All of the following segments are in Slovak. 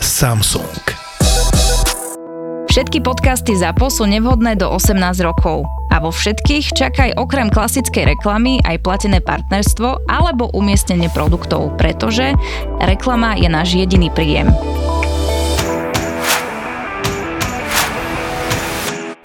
Samsung. Všetky podcasty ZAPO sú nevhodné do 18 rokov. A vo všetkých čakaj okrem klasickej reklamy aj platené partnerstvo alebo umiestnenie produktov, pretože reklama je náš jediný príjem.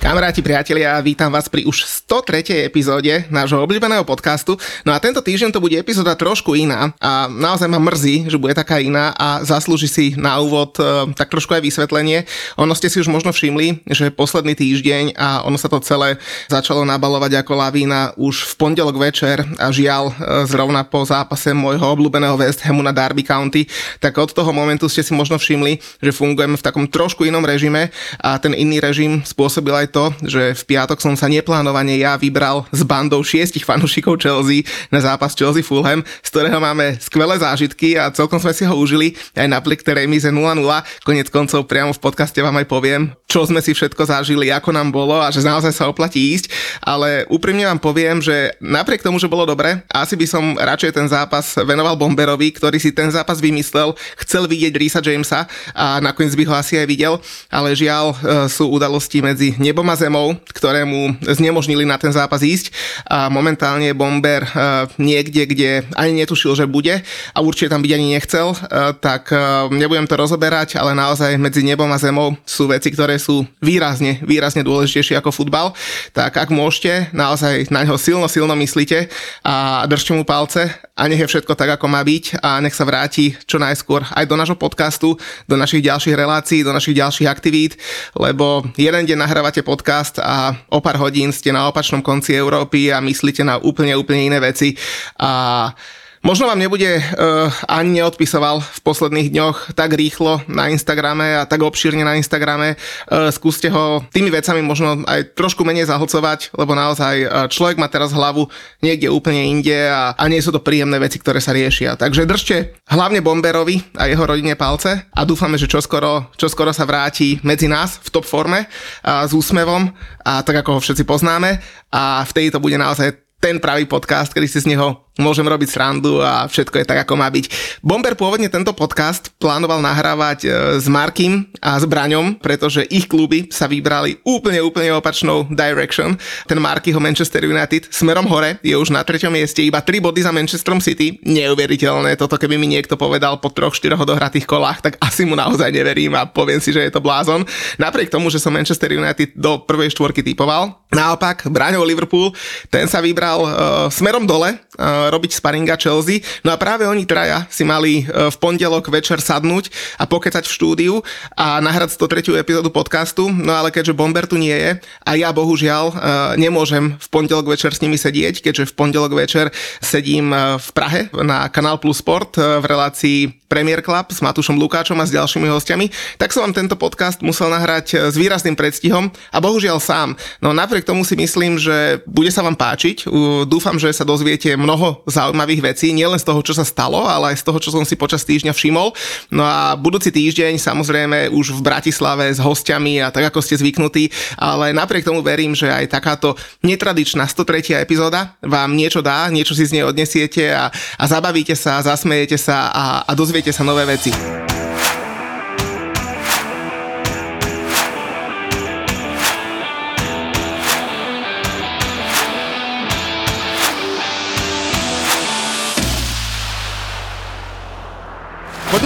Kamaráti, priatelia, vítam vás pri už 103. epizóde nášho obľúbeného podcastu. No a tento týždeň to bude epizóda trošku iná a naozaj ma mrzí, že bude taká iná a zaslúži si na úvod e, tak trošku aj vysvetlenie. Ono ste si už možno všimli, že posledný týždeň a ono sa to celé začalo nabalovať ako lavína už v pondelok večer a žiaľ e, zrovna po zápase môjho obľúbeného West Hamu na Derby County, tak od toho momentu ste si možno všimli, že fungujeme v takom trošku inom režime a ten iný režim spôsobil aj to, to, že v piatok som sa neplánovane ja vybral s bandou šiestich fanúšikov Chelsea na zápas Chelsea Fulham, z ktorého máme skvelé zážitky a celkom sme si ho užili aj napriek tej remize 0-0. Konec koncov priamo v podcaste vám aj poviem, čo sme si všetko zažili, ako nám bolo a že naozaj sa oplatí ísť, ale úprimne vám poviem, že napriek tomu, že bolo dobre, asi by som radšej ten zápas venoval Bomberovi, ktorý si ten zápas vymyslel, chcel vidieť Risa Jamesa a nakoniec by ho asi aj videl, ale žiaľ e, sú udalosti medzi nebom a zemou, ktoré mu znemožnili na ten zápas ísť. A momentálne je Bomber e, niekde, kde ani netušil, že bude a určite tam byť ani nechcel, e, tak e, nebudem to rozoberať, ale naozaj medzi nebom a zemou sú veci, ktoré sú výrazne, výrazne dôležitejšie ako futbal, tak ak môžete, naozaj na ňo silno, silno myslíte a držte mu palce a nech je všetko tak, ako má byť a nech sa vráti čo najskôr aj do nášho podcastu, do našich ďalších relácií, do našich ďalších aktivít, lebo jeden deň nahrávate podcast a o pár hodín ste na opačnom konci Európy a myslíte na úplne, úplne iné veci. A Možno vám nebude uh, ani neodpisoval v posledných dňoch tak rýchlo na Instagrame a tak obšírne na Instagrame. Uh, skúste ho tými vecami možno aj trošku menej zahlcovať, lebo naozaj uh, človek má teraz hlavu niekde úplne inde a, a nie sú to príjemné veci, ktoré sa riešia. Takže držte hlavne Bomberovi a jeho rodine palce a dúfame, že čoskoro, čoskoro sa vráti medzi nás v top forme a s úsmevom a tak ako ho všetci poznáme a vtedy to bude naozaj ten pravý podcast, kedy si z neho môžem robiť srandu a všetko je tak, ako má byť. Bomber pôvodne tento podcast plánoval nahrávať e, s Markim a s Braňom, pretože ich kluby sa vybrali úplne, úplne opačnou direction. Ten Markyho Manchester United smerom hore je už na treťom mieste, iba 3 body za Manchesterom City. Neuveriteľné, toto keby mi niekto povedal po troch, štyroch odohratých kolách, tak asi mu naozaj neverím a poviem si, že je to blázon. Napriek tomu, že som Manchester United do prvej štvorky typoval. Naopak, Braňov Liverpool, ten sa vybral uh, smerom dole, uh, robiť sparinga Chelsea. No a práve oni traja si mali e, v pondelok večer sadnúť a pokecať v štúdiu a nahrať 103. epizódu podcastu. No ale keďže Bomber tu nie je a ja bohužiaľ e, nemôžem v pondelok večer s nimi sedieť, keďže v pondelok večer sedím e, v Prahe na Kanál Plus Sport v relácii Premier Club s Matušom Lukáčom a s ďalšími hostiami, tak som vám tento podcast musel nahrať s výrazným predstihom a bohužiaľ sám. No napriek tomu si myslím, že bude sa vám páčiť. Dúfam, že sa dozviete mnoho zaujímavých vecí, nielen z toho, čo sa stalo, ale aj z toho, čo som si počas týždňa všimol. No a budúci týždeň samozrejme už v Bratislave s hostiami a tak ako ste zvyknutí, ale napriek tomu verím, že aj takáto netradičná 103. epizóda vám niečo dá, niečo si z nej odnesiete a, a zabavíte sa, zasmejete sa a, a dozviete sa nové veci.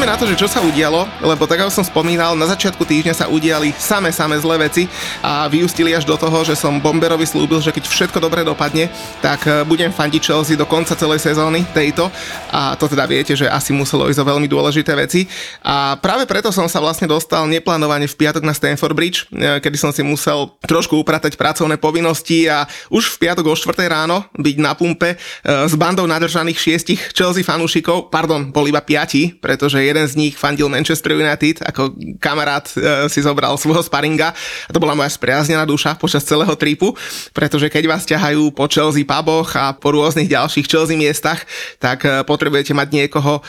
Poďme na to, že čo sa udialo, lebo tak ako som spomínal, na začiatku týždňa sa udiali same, same zlé veci a vyústili až do toho, že som Bomberovi slúbil, že keď všetko dobre dopadne, tak e, budem fandiť Chelsea do konca celej sezóny tejto. A to teda viete, že asi muselo ísť o veľmi dôležité veci. A práve preto som sa vlastne dostal neplánovane v piatok na Stanford Bridge, e, kedy som si musel trošku upratať pracovné povinnosti a už v piatok o 4 ráno byť na pumpe e, s bandou nadržaných šiestich Chelsea fanúšikov, pardon, bol iba piati, pretože že jeden z nich fandil Manchester United, ako kamarát e, si zobral svojho sparinga. A to bola moja spriaznená duša počas celého tripu, pretože keď vás ťahajú po Chelsea puboch a po rôznych ďalších Chelsea miestach, tak e, potrebujete mať niekoho, e,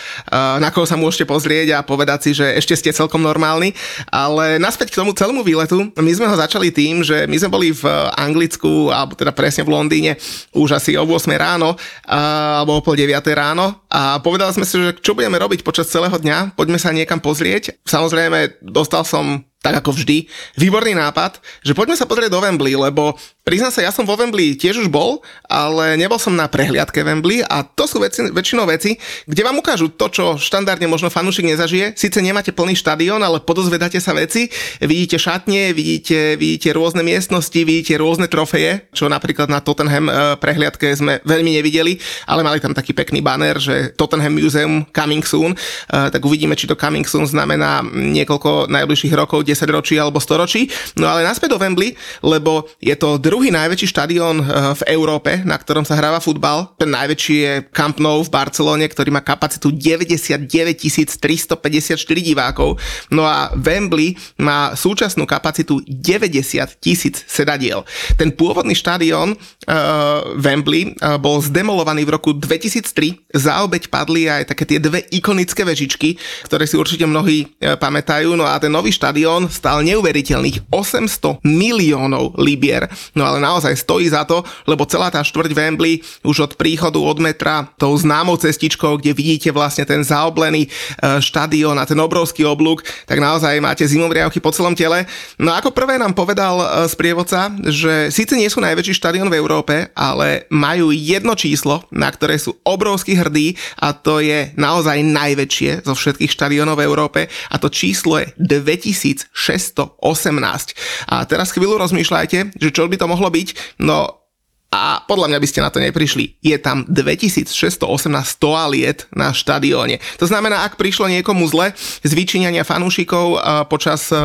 na koho sa môžete pozrieť a povedať si, že ešte ste celkom normálni. Ale naspäť k tomu celému výletu, my sme ho začali tým, že my sme boli v Anglicku, alebo teda presne v Londýne, už asi o 8 ráno, alebo o pol 9 ráno a povedali sme si, že čo budeme robiť počas celého dňa, poďme sa niekam pozrieť. Samozrejme, dostal som tak ako vždy, výborný nápad, že poďme sa pozrieť do Wembley, lebo priznám sa, ja som vo Wembley tiež už bol, ale nebol som na prehliadke Wembley a to sú veci, väčšinou veci, kde vám ukážu to, čo štandardne možno fanúšik nezažije. Sice nemáte plný štadión, ale podozvedáte sa veci, vidíte šatne, vidíte, vidíte rôzne miestnosti, vidíte rôzne trofeje, čo napríklad na Tottenham eh, prehliadke sme veľmi nevideli, ale mali tam taký pekný banner, že Tottenham Museum coming soon, eh, tak uvidíme, či to coming soon znamená niekoľko najbližších rokov, 10 ročí alebo 100 ročí. No ale naspäť do Wembley, lebo je to druhý najväčší štadión eh, v Európe, na ktorom sa hráva futbal. Ten najväčší je Camp Nou v Barcelone, ktorý má kapacitu 99 354 divákov. No a Wembley má súčasnú kapacitu 90 tisíc sedadiel. Ten pôvodný štadión uh, Wembley uh, bol zdemolovaný v roku 2003. Za obeď padli aj také tie dve ikonické vežičky, ktoré si určite mnohí pamätajú. No a ten nový štadión stal neuveriteľných 800 miliónov libier. No ale naozaj stojí za to, lebo celá tá štvrť Wembley už od príchodu od metra tou známou cestičkou, kde vidíte vlastne ten zaoblený e, štadión a ten obrovský oblúk, tak naozaj máte zimomriavky po celom tele. No ako prvé nám povedal e, sprievodca, že síce nie sú najväčší štadión v Európe, ale majú jedno číslo, na ktoré sú obrovsky hrdí a to je naozaj najväčšie zo všetkých štadiónov v Európe a to číslo je 2000 618. A teraz chvíľu rozmýšľajte, že čo by to mohlo byť. No a podľa mňa by ste na to neprišli. Je tam 2618 toaliet na štadióne. To znamená, ak prišlo niekomu zle z vyčíňania fanúšikov počas e,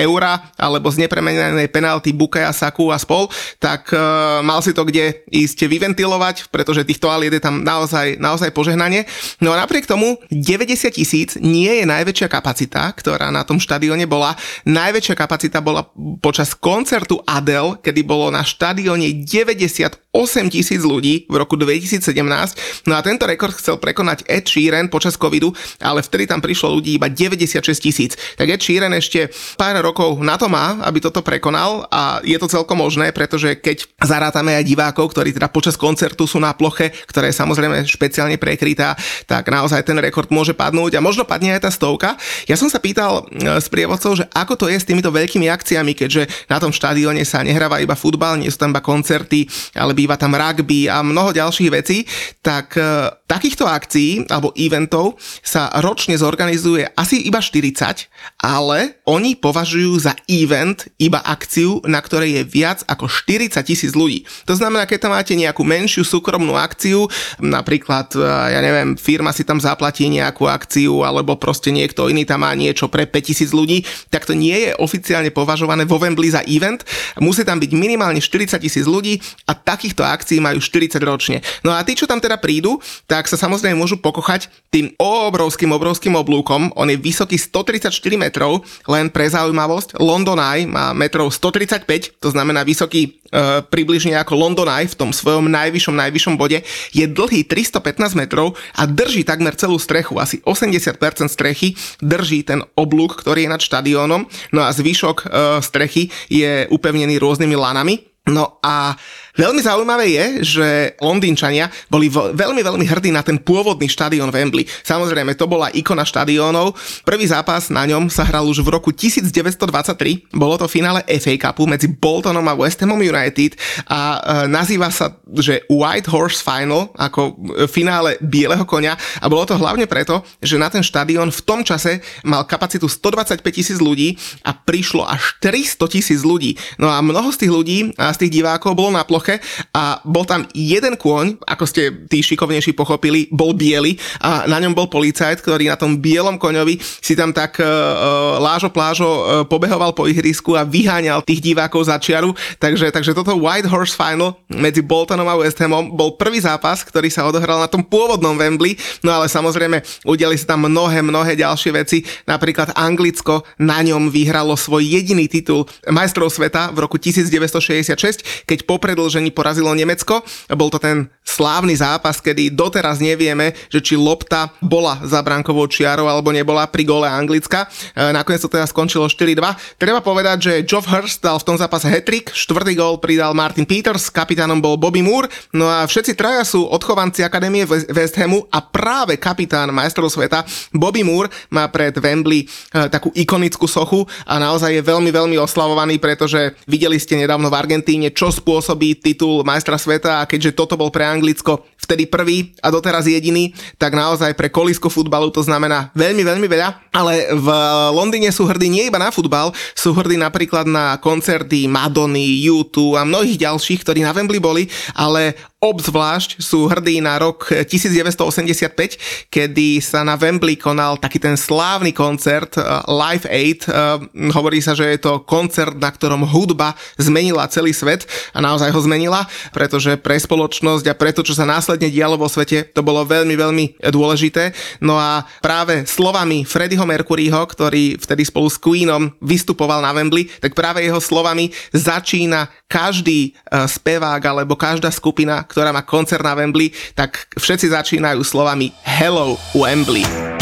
eura alebo z nepremenenej penalty Bukaja, Saku a spol, tak e, mal si to kde ísť vyventilovať, pretože tých toaliet je tam naozaj, naozaj požehnanie. No a napriek tomu 90 tisíc nie je najväčšia kapacita, ktorá na tom štadióne bola. Najväčšia kapacita bola počas koncertu Adele, kedy bolo na štadióne 90 сосед 58 tisíc ľudí v roku 2017. No a tento rekord chcel prekonať Ed Sheeran počas covidu, ale vtedy tam prišlo ľudí iba 96 tisíc. Tak Ed Sheeran ešte pár rokov na to má, aby toto prekonal a je to celkom možné, pretože keď zarátame aj divákov, ktorí teda počas koncertu sú na ploche, ktorá je samozrejme špeciálne prekrytá, tak naozaj ten rekord môže padnúť a možno padne aj tá stovka. Ja som sa pýtal s e, prievodcov, že ako to je s týmito veľkými akciami, keďže na tom štadióne sa nehráva iba futbal, nie sú tam iba koncerty, ale býva tam rugby a mnoho ďalších vecí, tak e, takýchto akcií alebo eventov sa ročne zorganizuje asi iba 40, ale oni považujú za event iba akciu, na ktorej je viac ako 40 tisíc ľudí. To znamená, keď tam máte nejakú menšiu súkromnú akciu, napríklad, e, ja neviem, firma si tam zaplatí nejakú akciu alebo proste niekto iný tam má niečo pre 5000 ľudí, tak to nie je oficiálne považované vo Wembley za event. Musí tam byť minimálne 40 tisíc ľudí a takýchto akcií majú 40 ročne. No a tí, čo tam teda prídu, tak sa samozrejme môžu pokochať tým obrovským, obrovským oblúkom. On je vysoký 134 metrov, len pre zaujímavosť. London Eye má metrov 135, to znamená vysoký e, približne ako London Eye v tom svojom najvyššom, najvyššom bode. Je dlhý 315 metrov a drží takmer celú strechu. Asi 80% strechy drží ten oblúk, ktorý je nad štadiónom. No a zvyšok e, strechy je upevnený rôznymi lanami. No a Veľmi zaujímavé je, že Londýnčania boli veľmi, veľmi hrdí na ten pôvodný štadión Wembley. Samozrejme, to bola ikona štadiónov. Prvý zápas na ňom sa hral už v roku 1923. Bolo to finále FA Cupu medzi Boltonom a West Hamom United a e, nazýva sa, že White Horse Final, ako e, finále bieleho konia a bolo to hlavne preto, že na ten štadión v tom čase mal kapacitu 125 tisíc ľudí a prišlo až 300 tisíc ľudí. No a mnoho z tých ľudí a z tých divákov bolo na ploche ploche a bol tam jeden kôň, ako ste tí šikovnejší pochopili, bol biely a na ňom bol policajt, ktorý na tom bielom koňovi si tam tak uh, lážo plážo uh, pobehoval po ihrisku a vyháňal tých divákov za čiaru. Takže, takže toto White Horse Final medzi Boltonom a West Hamom bol prvý zápas, ktorý sa odohral na tom pôvodnom Wembley, no ale samozrejme udiali sa tam mnohé, mnohé ďalšie veci. Napríklad Anglicko na ňom vyhralo svoj jediný titul majstrov sveta v roku 1966, keď po predlžení porazilo Nemecko. Bol to ten slávny zápas, kedy doteraz nevieme, že či lopta bola za brankovou čiarou alebo nebola pri gole Anglicka. E, nakoniec to teda skončilo 4-2. Treba povedať, že Geoff Hurst dal v tom zápase hetrik, štvrtý gól pridal Martin Peters, kapitánom bol Bobby Moore, no a všetci traja sú odchovanci Akadémie West Hamu a práve kapitán majstrov sveta Bobby Moore má pred Wembley e, takú ikonickú sochu a naozaj je veľmi, veľmi oslavovaný, pretože videli ste nedávno v Argentíne, čo spôsobí titul majstra sveta a keďže toto bol pre Anglicko vtedy prvý a doteraz jediný, tak naozaj pre kolisko futbalu to znamená veľmi, veľmi veľa. Ale v Londýne sú hrdí nie iba na futbal, sú hrdí napríklad na koncerty Madony, U2 a mnohých ďalších, ktorí na Wembley boli, ale Obzvlášť sú hrdí na rok 1985, kedy sa na Wembley konal taký ten slávny koncert uh, Live Aid. Uh, hovorí sa, že je to koncert, na ktorom hudba zmenila celý svet a naozaj ho zmenila, pretože pre spoločnosť a pre to, čo sa následne dialo vo svete, to bolo veľmi, veľmi dôležité. No a práve slovami Freddieho Mercuryho, ktorý vtedy spolu s Queenom vystupoval na Wembley, tak práve jeho slovami začína každý spevák alebo každá skupina, ktorá má koncert na Wembley, tak všetci začínajú slovami Hello Wembley.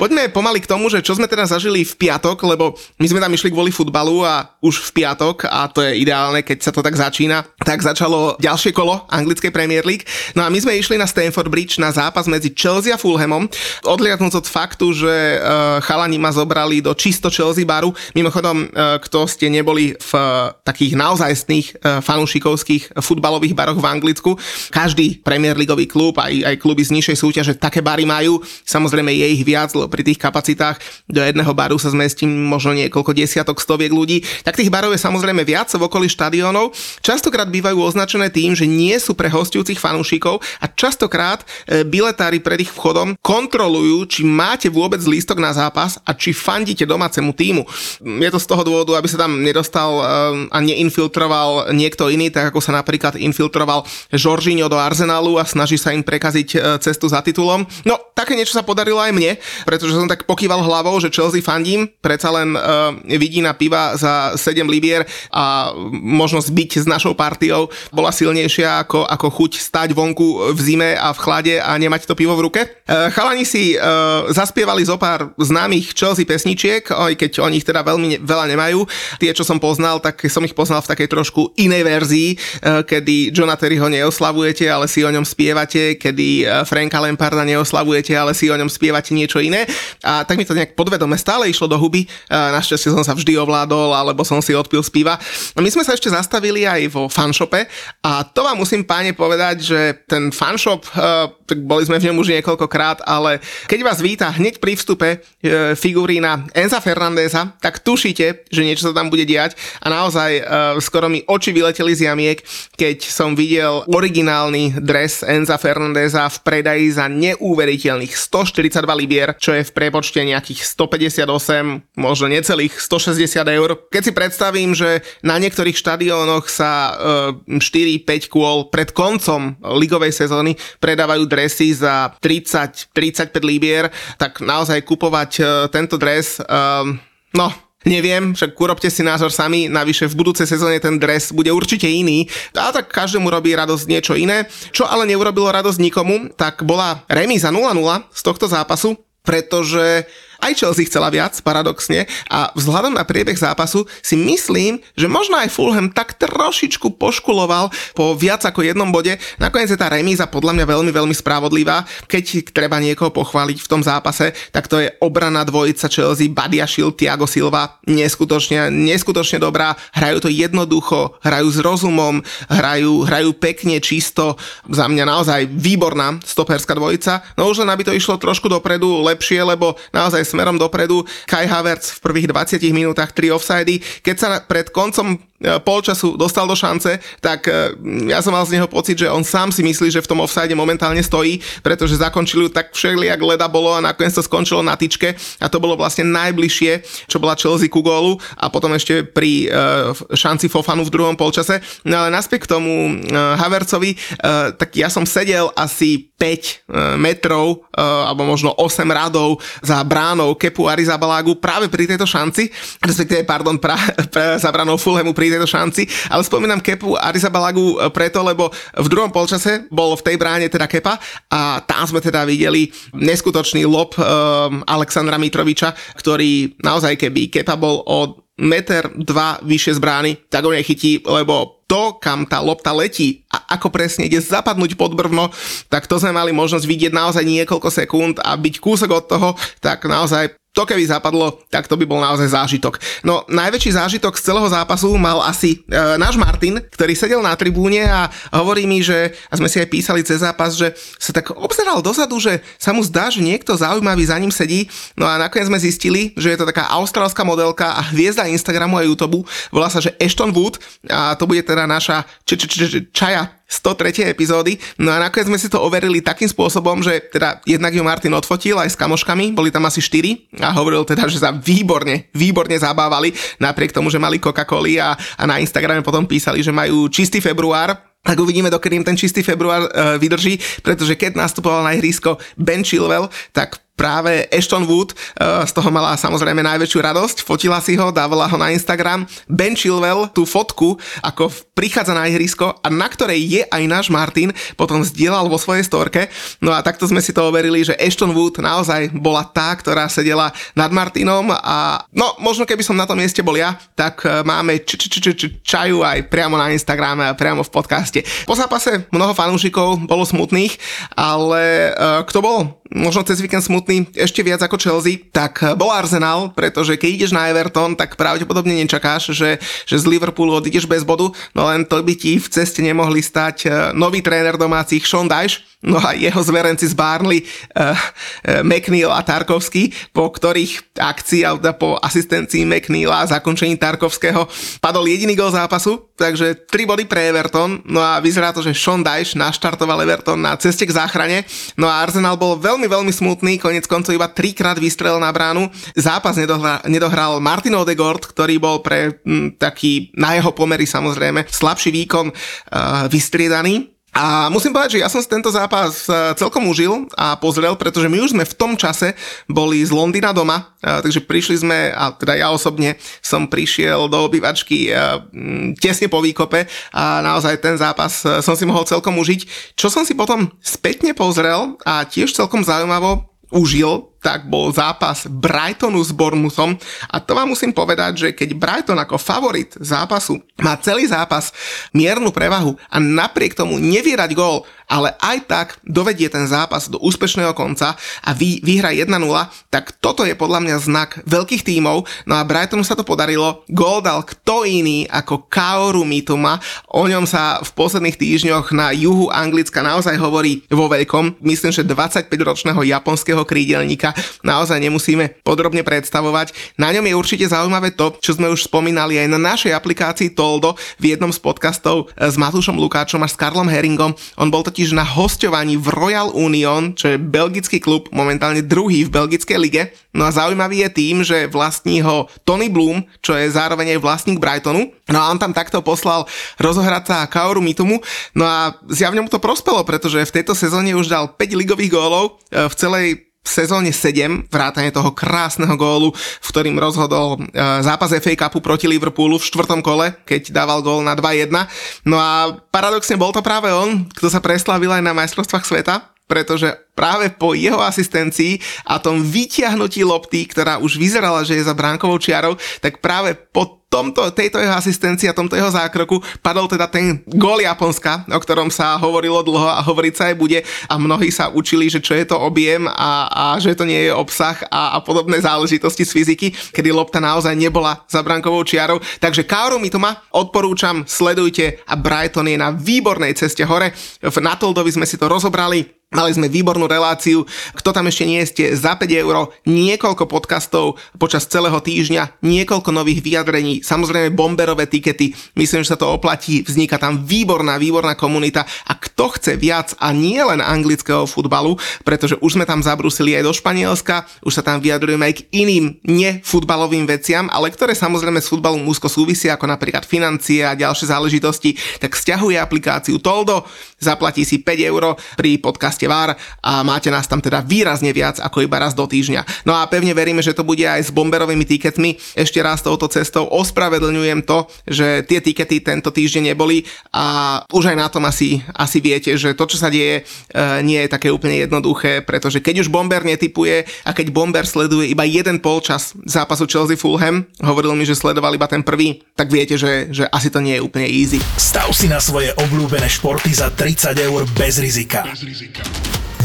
Poďme pomaly k tomu, že čo sme teda zažili v piatok, lebo my sme tam išli kvôli futbalu a už v piatok, a to je ideálne, keď sa to tak začína, tak začalo ďalšie kolo anglickej Premier League. No a my sme išli na Stamford Bridge na zápas medzi Chelsea a Fulhamom. Odliadnúť od faktu, že uh, chalani ma zobrali do čisto Chelsea baru. Mimochodom, uh, kto ste neboli v uh, takých naozajstných fanúšikovských futbalových baroch v Anglicku, každý Premier Leagueový klub, aj, aj kluby z nižšej súťaže také bary majú. Samozrejme je ich viac, pri tých kapacitách do jedného baru sa zmestí možno niekoľko desiatok, stoviek ľudí, tak tých barov je samozrejme viac v okolí štadiónov. Častokrát bývajú označené tým, že nie sú pre hostujúcich fanúšikov a častokrát e, biletári pred ich vchodom kontrolujú, či máte vôbec lístok na zápas a či fandíte domácemu týmu. Je to z toho dôvodu, aby sa tam nedostal e, a neinfiltroval niekto iný, tak ako sa napríklad infiltroval Žoržíňo do Arsenalu a snaží sa im prekaziť e, cestu za titulom. No, také niečo sa podarilo aj mne, pretože som tak pokýval hlavou, že Chelsea fandím, predsa len uh, vidí na piva za 7 libier a možnosť byť s našou partiou bola silnejšia ako, ako chuť stať vonku v zime a v chlade a nemať to pivo v ruke. Uh, chalani si uh, zaspievali zo pár známych Chelsea pesničiek, aj keď o nich teda veľmi veľa nemajú. Tie, čo som poznal, tak som ich poznal v takej trošku inej verzii, uh, kedy Johna Terryho neoslavujete, ale si o ňom spievate, kedy Franka Lamparda neoslavujete, ale si o ňom spievate niečo iné a tak mi to nejak podvedome stále išlo do huby. Našťastie som sa vždy ovládol, alebo som si odpil z piva. My sme sa ešte zastavili aj vo fanshope a to vám musím páne povedať, že ten fanshop, tak boli sme v ňom už niekoľkokrát, ale keď vás víta hneď pri vstupe e, figurína Enza Fernandeza, tak tušíte, že niečo sa tam bude diať a naozaj e, skoro mi oči vyleteli z jamiek, keď som videl originálny dres Enza Fernandeza v predaji za neuveriteľných 142 libier, čo je v prepočte nejakých 158, možno necelých 160 eur. Keď si predstavím, že na niektorých štadiónoch sa e, 4-5 kôl pred koncom ligovej sezóny predávajú dresy za 30-35 libier, tak naozaj kupovať e, tento dres, e, no Neviem, však urobte si názor sami, navyše v budúcej sezóne ten dres bude určite iný. A tak každému robí radosť niečo iné. Čo ale neurobilo radosť nikomu, tak bola remíza 0-0 z tohto zápasu, pretože aj Chelsea chcela viac, paradoxne, a vzhľadom na priebeh zápasu si myslím, že možno aj Fulham tak trošičku poškuloval po viac ako jednom bode. Nakoniec je tá remíza podľa mňa veľmi, veľmi spravodlivá. Keď treba niekoho pochváliť v tom zápase, tak to je obrana dvojica Chelsea, Badia Shield, Thiago Silva, neskutočne, neskutočne dobrá, hrajú to jednoducho, hrajú s rozumom, hrajú, hrajú pekne, čisto, za mňa naozaj výborná stoperská dvojica. No už len aby to išlo trošku dopredu lepšie, lebo naozaj smerom dopredu. Kai Havertz v prvých 20 minútach 3 offsidy. Keď sa pred koncom polčasu dostal do šance, tak ja som mal z neho pocit, že on sám si myslí, že v tom offside momentálne stojí, pretože zakončili ju tak všelijak leda bolo a nakoniec to skončilo na tyčke a to bolo vlastne najbližšie, čo bola Chelsea ku gólu a potom ešte pri uh, šanci Fofanu v druhom polčase. No ale naspäť k tomu Havercovi, tak ja som sedel asi 5 uh, metrov alebo možno 8 radov za bránou Kepu Arizabalágu práve pri tejto šanci, respektíve, pardon, pra, pra, za bránou Fulhamu pri tejto šanci, ale spomínam Kepu Arizabalagu preto, lebo v druhom polčase bol v tej bráne teda Kepa a tam sme teda videli neskutočný lob um, Alexandra Mitroviča, ktorý naozaj keby Kepa bol o meter, dva vyššie z brány, tak ho nechytí, lebo to, kam tá lopta letí a ako presne ide zapadnúť pod brvno, tak to sme mali možnosť vidieť naozaj niekoľko sekúnd a byť kúsok od toho, tak naozaj to keby zapadlo, tak to by bol naozaj zážitok. No najväčší zážitok z celého zápasu mal asi e, náš Martin, ktorý sedel na tribúne a hovorí mi, že, a sme si aj písali cez zápas, že sa tak obzeral dozadu, že sa mu zdá, že niekto zaujímavý za ním sedí. No a nakoniec sme zistili, že je to taká austrálska modelka a hviezda Instagramu a YouTube. Volá sa, že Ashton Wood a to bude teda naša čaja 103. epizódy. No a nakoniec sme si to overili takým spôsobom, že teda jednak ju Martin odfotil aj s kamoškami, boli tam asi 4 a hovoril teda, že sa výborne, výborne zabávali, napriek tomu, že mali Coca-Coli a, a na Instagrame potom písali, že majú čistý február, tak uvidíme, dokedy im ten čistý február uh, vydrží, pretože keď nastupoval na ihrisko Ben Chilwell, tak práve Ashton Wood uh, z toho mala samozrejme najväčšiu radosť, fotila si ho, dávala ho na Instagram. Ben Chilwell tú fotku, ako prichádza na ihrisko a na ktorej je aj náš Martin, potom zdieľal vo svojej storke. No a takto sme si to overili, že Ashton Wood naozaj bola tá, ktorá sedela nad Martinom a no možno keby som na tom mieste bol ja, tak uh, máme čaju aj priamo na Instagrame a priamo v podcaste. Po zápase mnoho fanúšikov bolo smutných, ale uh, kto bol možno cez víkend smutný ešte viac ako Chelsea, tak bol Arsenal, pretože keď ideš na Everton, tak pravdepodobne nečakáš, že, že z Liverpoolu odídeš bez bodu, no len to by ti v ceste nemohli stať eh, nový tréner domácich Sean Dyche, No a jeho zverenci z Barnley, uh, uh, McNeil a Tarkovský, po ktorých akcii alebo po asistencii McNeila a zakončení Tarkovského padol jediný gol zápasu, takže 3 body pre Everton, no a vyzerá to, že Sean Dyche naštartoval Everton na ceste k záchrane, no a Arsenal bol veľmi, veľmi smutný, konec koncov iba trikrát vystrelil na bránu, zápas nedohral, nedohral Martin Odegaard, ktorý bol pre m, taký, na jeho pomery samozrejme, slabší výkon uh, vystriedaný, a musím povedať, že ja som si tento zápas e, celkom užil a pozrel, pretože my už sme v tom čase boli z Londýna doma, e, takže prišli sme, a teda ja osobne som prišiel do obývačky e, tesne po výkope a naozaj ten zápas som si mohol celkom užiť. Čo som si potom spätne pozrel a tiež celkom zaujímavo užil, tak bol zápas Brightonu s Bournemouthom a to vám musím povedať, že keď Brighton ako favorit zápasu má celý zápas miernu prevahu a napriek tomu nevie dať gól, ale aj tak dovedie ten zápas do úspešného konca a vy, vyhra 1-0, tak toto je podľa mňa znak veľkých tímov, no a Brightonu sa to podarilo, gól dal kto iný ako Kaoru Mitoma, o ňom sa v posledných týždňoch na juhu Anglicka naozaj hovorí vo veľkom, myslím, že 25-ročného japonského krídelníka naozaj nemusíme podrobne predstavovať. Na ňom je určite zaujímavé to, čo sme už spomínali aj na našej aplikácii Toldo v jednom z podcastov s Matúšom Lukáčom a s Karlom Herringom. On bol totiž na hostovaní v Royal Union, čo je belgický klub, momentálne druhý v belgickej lige. No a zaujímavý je tým, že vlastní ho Tony Bloom, čo je zároveň aj vlastník Brightonu. No a on tam takto poslal rozohrať sa Kaoru Mitumu. No a zjavne mu to prospelo, pretože v tejto sezóne už dal 5 ligových gólov e, v celej v sezóne 7, vrátane toho krásneho gólu, v ktorým rozhodol e, zápas FA Cupu proti Liverpoolu v štvrtom kole, keď dával gól na 2-1. No a paradoxne bol to práve on, kto sa preslavil aj na majstrovstvách sveta, pretože práve po jeho asistencii a tom vytiahnutí lopty, ktorá už vyzerala, že je za bránkovou čiarou, tak práve po tomto, tejto jeho asistencii a tomto jeho zákroku padol teda ten gól Japonska, o ktorom sa hovorilo dlho a hovoriť sa aj bude a mnohí sa učili, že čo je to objem a, a že to nie je obsah a, a podobné záležitosti z fyziky, kedy lopta naozaj nebola za brankovou čiarou. Takže Kaoru Mitoma odporúčam, sledujte a Brighton je na výbornej ceste hore. V Natoldovi sme si to rozobrali Mali sme výbornú reláciu, kto tam ešte nie ste, za 5 eur, niekoľko podcastov počas celého týždňa, niekoľko nových vyjadrení, samozrejme bomberové tikety, myslím, že sa to oplatí, vzniká tam výborná, výborná komunita. A kto chce viac a nie len anglického futbalu, pretože už sme tam zabrusili aj do Španielska, už sa tam vyjadrujeme aj k iným nefutbalovým veciam, ale ktoré samozrejme s futbalom úzko súvisia, ako napríklad financie a ďalšie záležitosti, tak stiahuje aplikáciu Toldo, zaplatí si 5 eur pri podcaste VAR a máte nás tam teda výrazne viac ako iba raz do týždňa. No a pevne veríme, že to bude aj s bomberovými tiketmi. Ešte raz touto cestou ospravedlňujem to, že tie tikety tento týždeň neboli a už aj na tom asi, asi viete, že to, čo sa deje, e, nie je také úplne jednoduché, pretože keď už bomber netypuje a keď bomber sleduje iba jeden polčas zápasu Chelsea Fulham, hovoril mi, že sledoval iba ten prvý, tak viete, že, že asi to nie je úplne easy. Stav si na svoje obľúbené športy za 30 eur bez rizika. Bez rizika.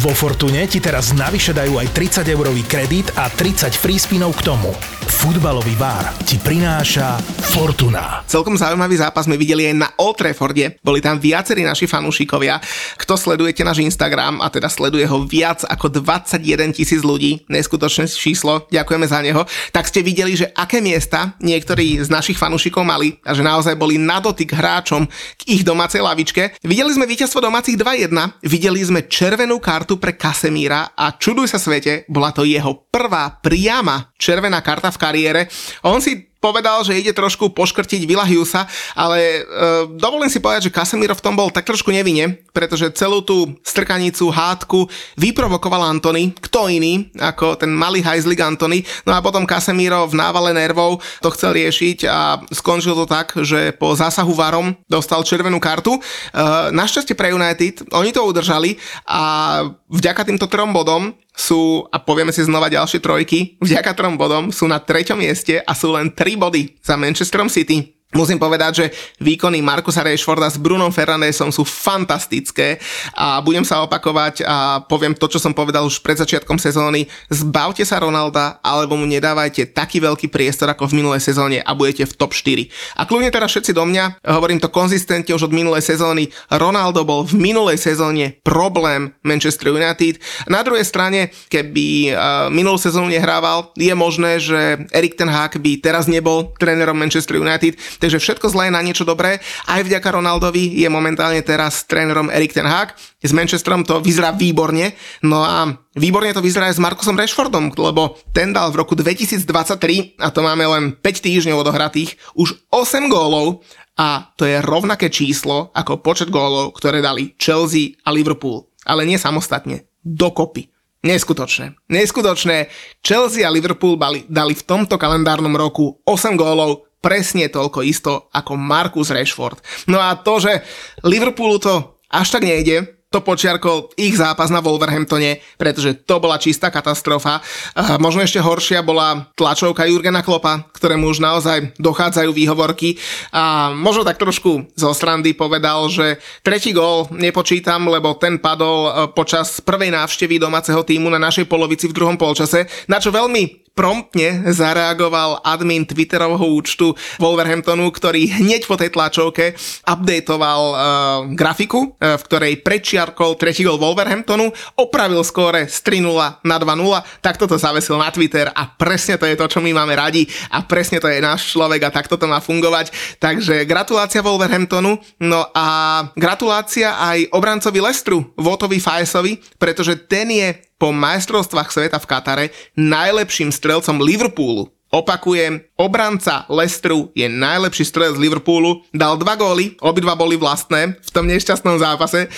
Vo Fortune ti teraz navyše dajú aj 30 eurový kredit a 30 free spinov k tomu. Futbalový bar ti prináša Fortuna. Celkom zaujímavý zápas sme videli aj na Old Trafforde. Boli tam viacerí naši fanúšikovia. Kto sledujete náš Instagram a teda sleduje ho viac ako 21 tisíc ľudí, neskutočné číslo, ďakujeme za neho, tak ste videli, že aké miesta niektorí z našich fanúšikov mali a že naozaj boli na dotyk hráčom k ich domácej lavičke. Videli sme víťazstvo domácich 2-1, videli sme červenú kartu kartu pre Kasemíra a čuduj sa svete, bola to jeho prvá priama červená karta v kariére. On si povedal, že ide trošku poškrtiť Vila Hughesa, ale e, dovolím si povedať, že Casemiro v tom bol tak trošku nevine, pretože celú tú strkanicu, hádku vyprovokoval Antony, kto iný ako ten malý hajzlik Antony, no a potom Casemiro v návale nervov to chcel riešiť a skončil to tak, že po zásahu varom dostal červenú kartu. E, našťastie pre United, oni to udržali a vďaka týmto trom bodom sú, a povieme si znova ďalšie trojky, vďaka trom bodom sú na treťom mieste a sú len 3 body za Manchesterom City. Musím povedať, že výkony Markusa Rashforda s Brunom Fernandesom sú fantastické a budem sa opakovať a poviem to, čo som povedal už pred začiatkom sezóny. Zbavte sa Ronalda alebo mu nedávajte taký veľký priestor ako v minulej sezóne a budete v top 4. A kľudne teraz všetci do mňa, hovorím to konzistentne už od minulej sezóny, Ronaldo bol v minulej sezóne problém Manchester United. Na druhej strane, keby uh, minulú sezónu nehrával, je možné, že Erik ten Hag by teraz nebol trénerom Manchester United Takže všetko zlé na niečo dobré. Aj vďaka Ronaldovi je momentálne teraz trénerom Erik Ten Hag. S Manchesterom to vyzerá výborne. No a výborne to vyzerá aj s Markusom Rashfordom, lebo ten dal v roku 2023, a to máme len 5 týždňov odohratých, už 8 gólov a to je rovnaké číslo ako počet gólov, ktoré dali Chelsea a Liverpool. Ale nie samostatne, dokopy. Neskutočné. Neskutočné. Chelsea a Liverpool dali, v tomto kalendárnom roku 8 gólov, presne toľko isto ako Marcus Rashford. No a to, že Liverpoolu to až tak nejde, to počiarkol ich zápas na Wolverhamptone, pretože to bola čistá katastrofa. Možno ešte horšia bola tlačovka Jurgena Klopa, ktorému už naozaj dochádzajú výhovorky a možno tak trošku zo strandy povedal, že tretí gól nepočítam, lebo ten padol e, počas prvej návštevy domáceho týmu na našej polovici v druhom polčase, na čo veľmi promptne zareagoval admin Twitterovho účtu Wolverhamptonu, ktorý hneď po tej tlačovke updateoval uh, grafiku, uh, v ktorej prečiarkol tretí gol Wolverhamptonu, opravil skóre z 3-0 na 2-0, tak toto zavesil na Twitter a presne to je to, čo my máme radi a presne to je náš človek a takto to má fungovať. Takže gratulácia Wolverhamptonu, no a gratulácia aj obrancovi Lestru, Votovi Fajesovi, pretože ten je po majstrovstvách sveta v Katare najlepším strelcom Liverpoolu. Opakujem, obranca Lestru je najlepší strelec Liverpoolu, dal dva góly, obidva boli vlastné v tom nešťastnom zápase e,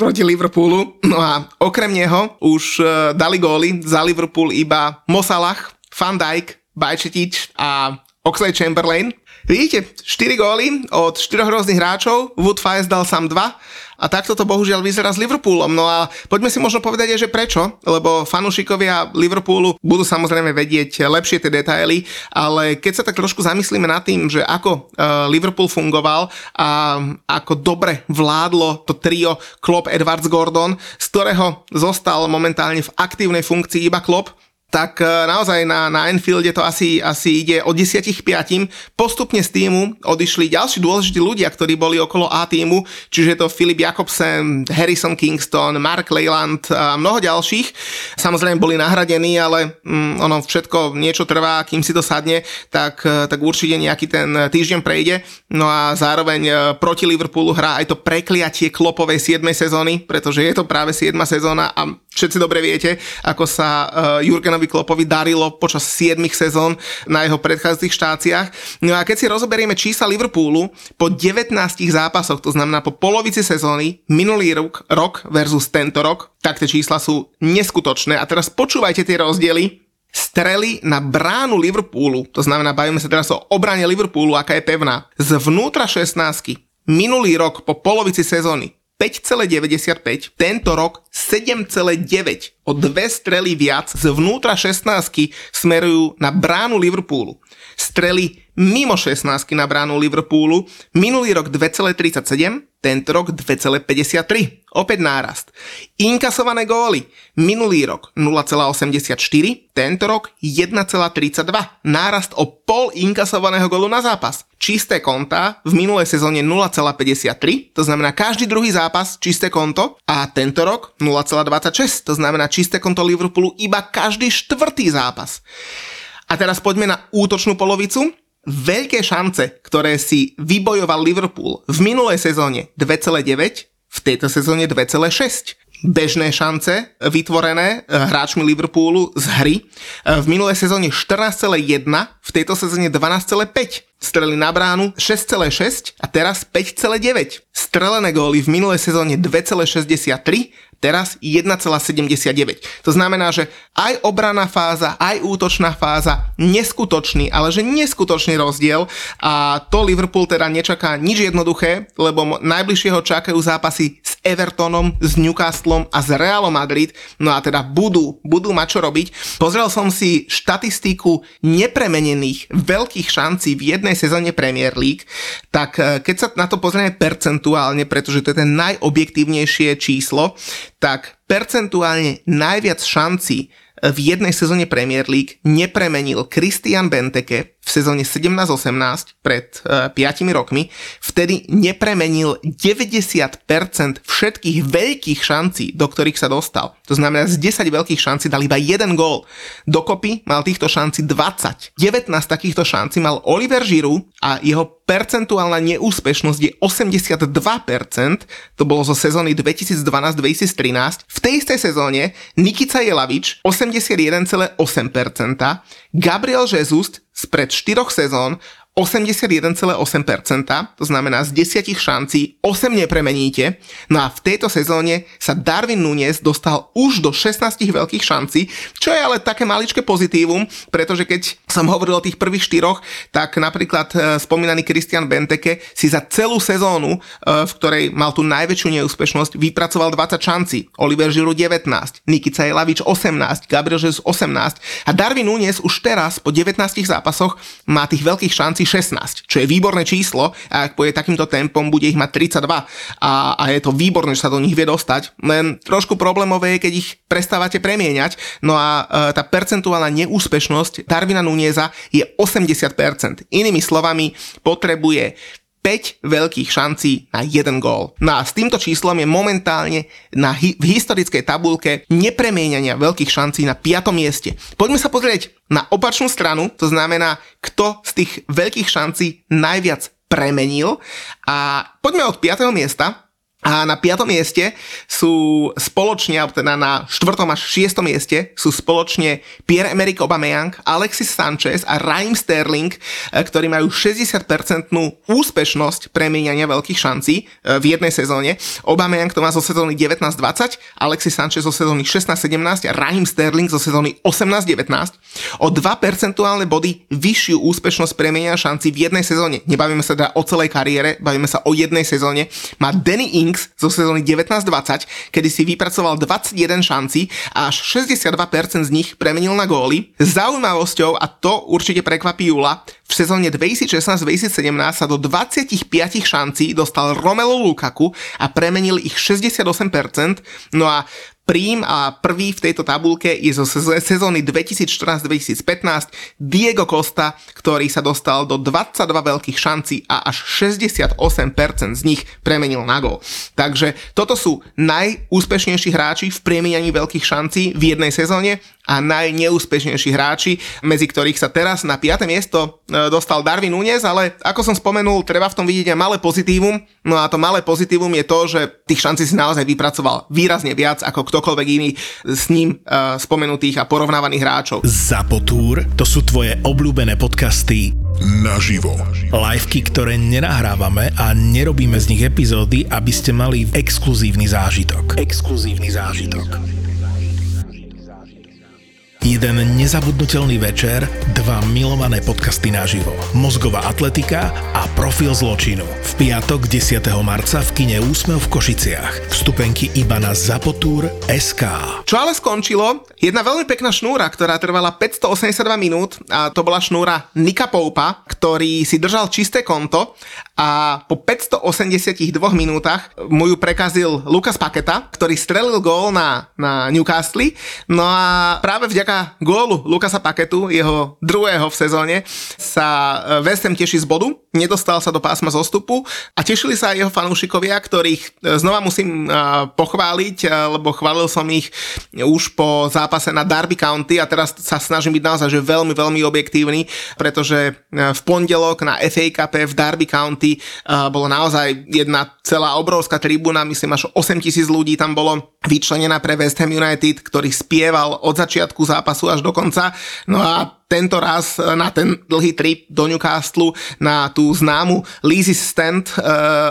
proti Liverpoolu. No a okrem neho už e, dali góly za Liverpool iba Mosalah, Van Dijk, Bajčetič a Oxley Chamberlain. Vidíte, 4 góly od 4 rôznych hráčov, Wood Fies dal sám 2 a takto to bohužiaľ vyzerá s Liverpoolom. No a poďme si možno povedať aj, že prečo, lebo fanúšikovia Liverpoolu budú samozrejme vedieť lepšie tie detaily, ale keď sa tak trošku zamyslíme nad tým, že ako uh, Liverpool fungoval a ako dobre vládlo to trio Klopp, Edwards, Gordon, z ktorého zostal momentálne v aktívnej funkcii iba Klopp, tak e, naozaj na, na Enfielde to asi, asi ide od 10 k 5. Postupne z týmu odišli ďalší dôležití ľudia, ktorí boli okolo A týmu, čiže to Filip Jakobsen, Harrison Kingston, Mark Leyland a mnoho ďalších. Samozrejme boli nahradení, ale mm, ono všetko niečo trvá, kým si to sadne, tak, e, tak určite nejaký ten týždeň prejde. No a zároveň e, proti Liverpoolu hrá aj to prekliatie klopovej 7. sezóny, pretože je to práve 7. sezóna a všetci dobre viete, ako sa Jurgenovi Jurgenovi Klopovi darilo počas 7 sezón na jeho predchádzajúcich štáciách. No a keď si rozoberieme čísla Liverpoolu po 19 zápasoch, to znamená po polovici sezóny, minulý rok, rok versus tento rok, tak tie čísla sú neskutočné. A teraz počúvajte tie rozdiely strely na bránu Liverpoolu, to znamená, bavíme sa teraz o obrane Liverpoolu, aká je pevná, zvnútra 16 minulý rok po polovici sezóny 5,95, tento rok 7,9. O dve strely viac zvnútra 16 smerujú na bránu Liverpoolu. Strely mimo 16 na bránu Liverpoolu, minulý rok 2,37, tento rok 2,53. Opäť nárast. Inkasované góly. Minulý rok 0,84, tento rok 1,32. Nárast o pol inkasovaného gólu na zápas. Čisté konta v minulej sezóne 0,53, to znamená každý druhý zápas čisté konto a tento rok 0,26, to znamená čisté konto Liverpoolu iba každý štvrtý zápas. A teraz poďme na útočnú polovicu. Veľké šance, ktoré si vybojoval Liverpool v minulej sezóne 2,9, v tejto sezóne 2,6 bežné šance vytvorené eh, hráčmi Liverpoolu z hry. Eh, v minulej sezóne 14,1, v tejto sezóne 12,5. Streli na bránu 6,6 a teraz 5,9. Strelené góly v minulej sezóne 2,63 teraz 1,79. To znamená, že aj obraná fáza, aj útočná fáza, neskutočný, ale že neskutočný rozdiel a to Liverpool teda nečaká nič jednoduché, lebo najbližšieho čakajú zápasy s Evertonom, s Newcastlom a s Realom Madrid, no a teda budú, budú mať čo robiť. Pozrel som si štatistiku nepremenených veľkých šancí v jednej sezóne Premier League, tak eh, keď sa na to pozrieme percentuálne, pretože to je ten najobjektívnejšie číslo, tak percentuálne najviac šancí v jednej sezóne Premier League nepremenil Christian Benteke v sezóne 17-18 pred e, 5 rokmi. Vtedy nepremenil 90% všetkých veľkých šancí, do ktorých sa dostal. To znamená, z 10 veľkých šancí dal iba jeden gól. Dokopy mal týchto šancí 20. 19 takýchto šancí mal Oliver Giroud a jeho percentuálna neúspešnosť je 82%, to bolo zo sezóny 2012-2013. V tej istej sezóne Nikica Jelavič 81,8%, Gabriel Jesus spred 4 sezón 81,8%, to znamená z 10 šancí 8 nepremeníte, no a v tejto sezóne sa Darwin Nunes dostal už do 16 veľkých šancí, čo je ale také maličké pozitívum, pretože keď som hovoril o tých prvých štyroch, tak napríklad e, spomínaný Christian Benteke si za celú sezónu, e, v ktorej mal tú najväčšiu neúspešnosť, vypracoval 20 šancí, Oliver Giroud 19, Nikica Jelavič 18, Gabriel Jesus 18 a Darwin Nunes už teraz po 19 zápasoch má tých veľkých šancí asi 16, čo je výborné číslo a ak pôjde takýmto tempom, bude ich mať 32 a, a je to výborné, že sa do nich vie dostať. Len trošku problémové je, keď ich prestávate premieňať, no a e, tá percentuálna neúspešnosť Darwina Nunieza je 80%. Inými slovami, potrebuje 5 veľkých šancí na jeden gól. No a s týmto číslom je momentálne na hi- v historickej tabulke nepremienania veľkých šancí na 5. mieste. Poďme sa pozrieť na opačnú stranu, to znamená, kto z tých veľkých šancí najviac premenil. A poďme od 5. miesta, a na piatom mieste sú spoločne, alebo teda na štvrtom až šiestom mieste sú spoločne Pierre-Emerick Aubameyang, Alexis Sanchez a Raheem Sterling, e, ktorí majú 60% úspešnosť premieniania veľkých šancí e, v jednej sezóne. Aubameyang to má zo sezóny 19-20, Alexis Sanchez zo sezóny 16-17 a Raheem Sterling zo sezóny 18-19. O 2 percentuálne body vyššiu úspešnosť premienia šancí v jednej sezóne. Nebavíme sa teda o celej kariére, bavíme sa o jednej sezóne. Má Danny Ing Kings zo sezóny 19-20, kedy si vypracoval 21 šancí a až 62% z nich premenil na góly. Zaujímavosťou, a to určite prekvapí Jula, v sezóne 2016-2017 sa do 25 šancí dostal Romelu Lukaku a premenil ich 68%, no a Prím a prvý v tejto tabulke je zo sezóny 2014-2015 Diego Costa, ktorý sa dostal do 22 veľkých šancí a až 68% z nich premenil na gol. Takže toto sú najúspešnejší hráči v premienianí veľkých šancí v jednej sezóne a najneúspešnejší hráči, medzi ktorých sa teraz na 5. miesto e, dostal Darwin Núñez, ale ako som spomenul, treba v tom vidieť aj malé pozitívum. No a to malé pozitívum je to, že tých šancí si naozaj vypracoval výrazne viac ako ktokoľvek iný s ním uh, spomenutých a porovnávaných hráčov. Zapotúr, to sú tvoje obľúbené podcasty naživo. Liveky, ktoré nenahrávame a nerobíme z nich epizódy, aby ste mali exkluzívny zážitok. Exkluzívny zážitok. Jeden nezabudnutelný večer, dva milované podcasty naživo. Mozgová atletika a profil zločinu. V piatok 10. marca v kine Úsmev v Košiciach. Vstupenky iba na Zapotúr SK. Čo ale skončilo? Jedna veľmi pekná šnúra, ktorá trvala 582 minút a to bola šnúra Nika Poupa, ktorý si držal čisté konto a po 582 minútach mu ju prekazil Lukas Paketa, ktorý strelil gól na, na Newcastle. No a práve vďaka vďaka gólu Lukasa Paketu, jeho druhého v sezóne, sa e, West Ham teší z bodu, nedostal sa do pásma zostupu a tešili sa aj jeho fanúšikovia, ktorých e, znova musím e, pochváliť, lebo chválil som ich už po zápase na Derby County a teraz sa snažím byť naozaj že veľmi, veľmi objektívny, pretože v pondelok na FA Cup v Derby County bolo naozaj jedna celá obrovská tribúna, myslím až 8 tisíc ľudí tam bolo vyčlenená pre West Ham United, ktorý spieval od začiatku zápasu až do konca. No a tento raz e, na ten dlhý trip do Newcastle na tú známu Leezy Stand, e,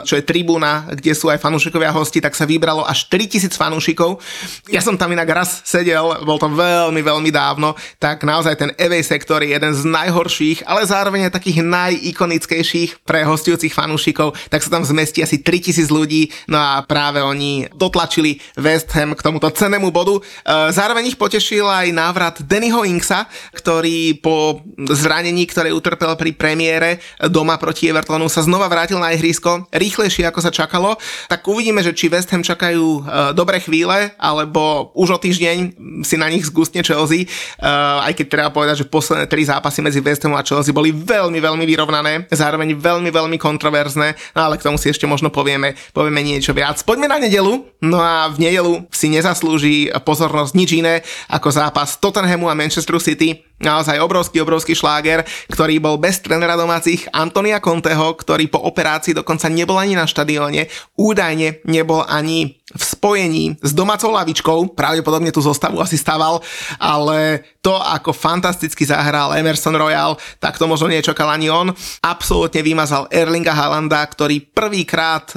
čo je tribúna, kde sú aj fanúšikovia hosti, tak sa vybralo až 4000 fanúšikov. Ja som tam inak raz sedel, bol to veľmi, veľmi dávno, tak naozaj ten Evej sektor je jeden z najhorších, ale zároveň aj takých najikonickejších pre hostujúcich fanúšikov, tak sa tam zmestí asi 3000 ľudí, no a práve oni dotlačili West Ham k tomuto cenému bodu. E, zároveň ich potešil aj návrat Dannyho Inksa, ktorý po zranení, ktoré utrpel pri premiére doma proti Evertonu, sa znova vrátil na ihrisko, rýchlejšie ako sa čakalo. Tak uvidíme, že či West Ham čakajú uh, dobré chvíle, alebo už o týždeň si na nich zgustne Chelsea, uh, aj keď treba povedať, že posledné tri zápasy medzi West Hamom a Chelsea boli veľmi, veľmi vyrovnané, zároveň veľmi, veľmi kontroverzné, no ale k tomu si ešte možno povieme, povieme niečo viac. Poďme na nedelu, no a v nedelu si nezaslúži pozornosť nič iné ako zápas Tottenhamu a Manchester City naozaj obrovský, obrovský šláger, ktorý bol bez trenera domácich Antonia Conteho, ktorý po operácii dokonca nebol ani na štadióne, údajne nebol ani v spojení s domácou lavičkou, pravdepodobne tú zostavu asi staval, ale to, ako fantasticky zahral Emerson Royal, tak to možno nečakal ani on. Absolútne vymazal Erlinga Halanda, ktorý prvýkrát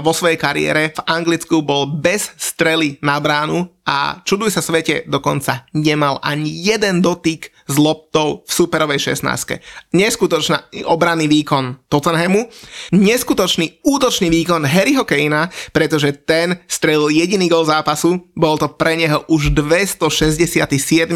vo svojej kariére v Anglicku bol bez strely na bránu a čuduj sa svete, dokonca nemal ani jeden dotyk s loptou v superovej 16. Neskutočný obranný výkon Tottenhamu, neskutočný útočný výkon Harryho Kanea, pretože ten strelil jediný gol zápasu, bol to pre neho už 267.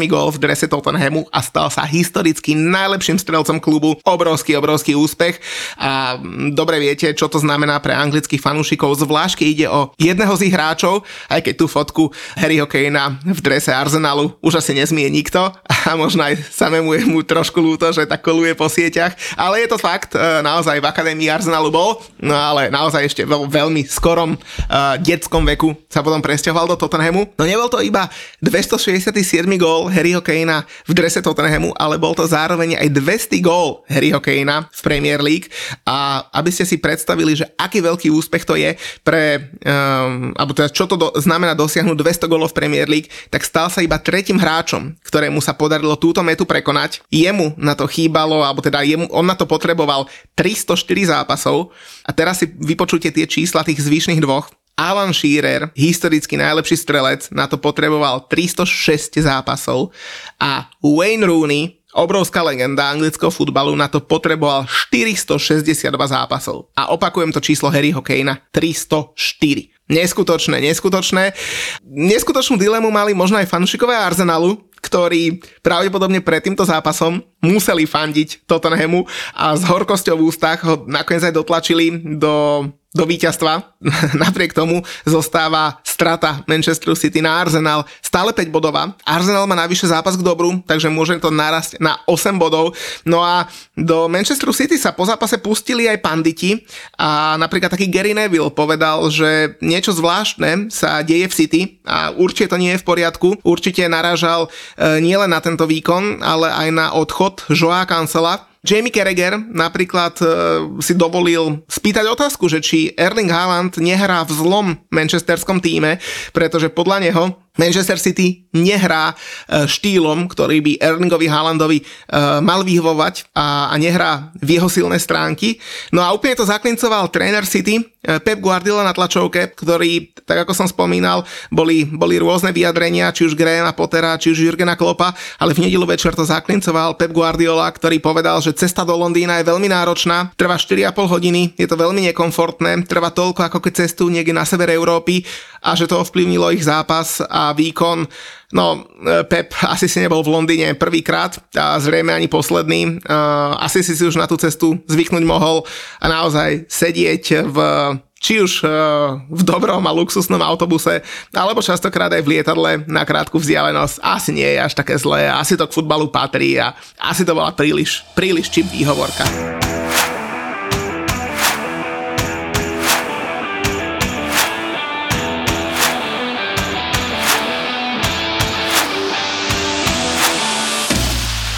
gol v drese Tottenhamu a stal sa historicky najlepším strelcom klubu. Obrovský, obrovský úspech a mm, dobre viete, čo to znamená pre anglických fanúšikov, zvlášť keď ide o jedného z ich hráčov, aj keď tú fotku Harryho Kanea v drese Arsenalu už asi nezmie nikto a možno aj samému je mu trošku ľúto, že tak koluje po sieťach, ale je to fakt, e, naozaj v Akadémii Arsenalu bol, no ale naozaj ešte vo veľmi skorom uh, detskom veku sa potom presťahoval do Tottenhamu. No nebol to iba 267. gól Harryho Kanea v drese Tottenhamu, ale bol to zároveň aj 200 gól Harryho Kanea v Premier League a aby ste si predstavili, že aký veľký úspech to je pre, um, alebo teda čo to do, znamená dosiahnuť 200 gólov v Premier League, tak stal sa iba tretím hráčom, ktorému sa podarilo túto metu prekonať. Jemu na to chýbalo, alebo teda jemu, on na to potreboval 304 zápasov a teraz si vypočujte tie čísla tých zvyšných dvoch. Alan Shearer, historicky najlepší strelec, na to potreboval 306 zápasov a Wayne Rooney, obrovská legenda anglického futbalu, na to potreboval 462 zápasov. A opakujem to číslo Harryho Kanea, 304. Neskutočné, neskutočné. Neskutočnú dilemu mali možno aj fanúšikové Arsenalu, ktorí pravdepodobne pred týmto zápasom museli fandiť Tottenhamu a s horkosťou v ústach ho nakoniec aj dotlačili do do víťazstva. Napriek tomu zostáva strata Manchester City na Arsenal stále 5 bodová. Arsenal má najvyššie zápas k dobru, takže môže to narasť na 8 bodov. No a do Manchester City sa po zápase pustili aj panditi a napríklad taký Gary Neville povedal, že niečo zvláštne sa deje v City a určite to nie je v poriadku. Určite narážal e, nielen na tento výkon, ale aj na odchod Joa Cancela, Jamie Carragher napríklad uh, si dovolil spýtať otázku, že či Erling Haaland nehrá v zlom manchesterskom týme, pretože podľa neho Manchester City nehrá e, štýlom, ktorý by Erlingovi Haalandovi e, mal vyhovovať a, nehrá v jeho silné stránky. No a úplne to zaklincoval tréner City, e, Pep Guardiola na tlačovke, ktorý, tak ako som spomínal, boli, boli rôzne vyjadrenia, či už Grahama Pottera, či už Jurgena Klopa, ale v nedelu večer to zaklincoval Pep Guardiola, ktorý povedal, že cesta do Londýna je veľmi náročná, trvá 4,5 hodiny, je to veľmi nekomfortné, trvá toľko, ako keď cestujú niekde na sever Európy a že to ovplyvnilo ich zápas a výkon. No, e, Pep asi si nebol v Londýne prvýkrát a zrejme ani posledný. E, asi si si už na tú cestu zvyknúť mohol a naozaj sedieť v či už e, v dobrom a luxusnom autobuse, alebo častokrát aj v lietadle na krátku vzdialenosť, asi nie je až také zlé, asi to k futbalu patrí a asi to bola príliš, príliš čip výhovorka.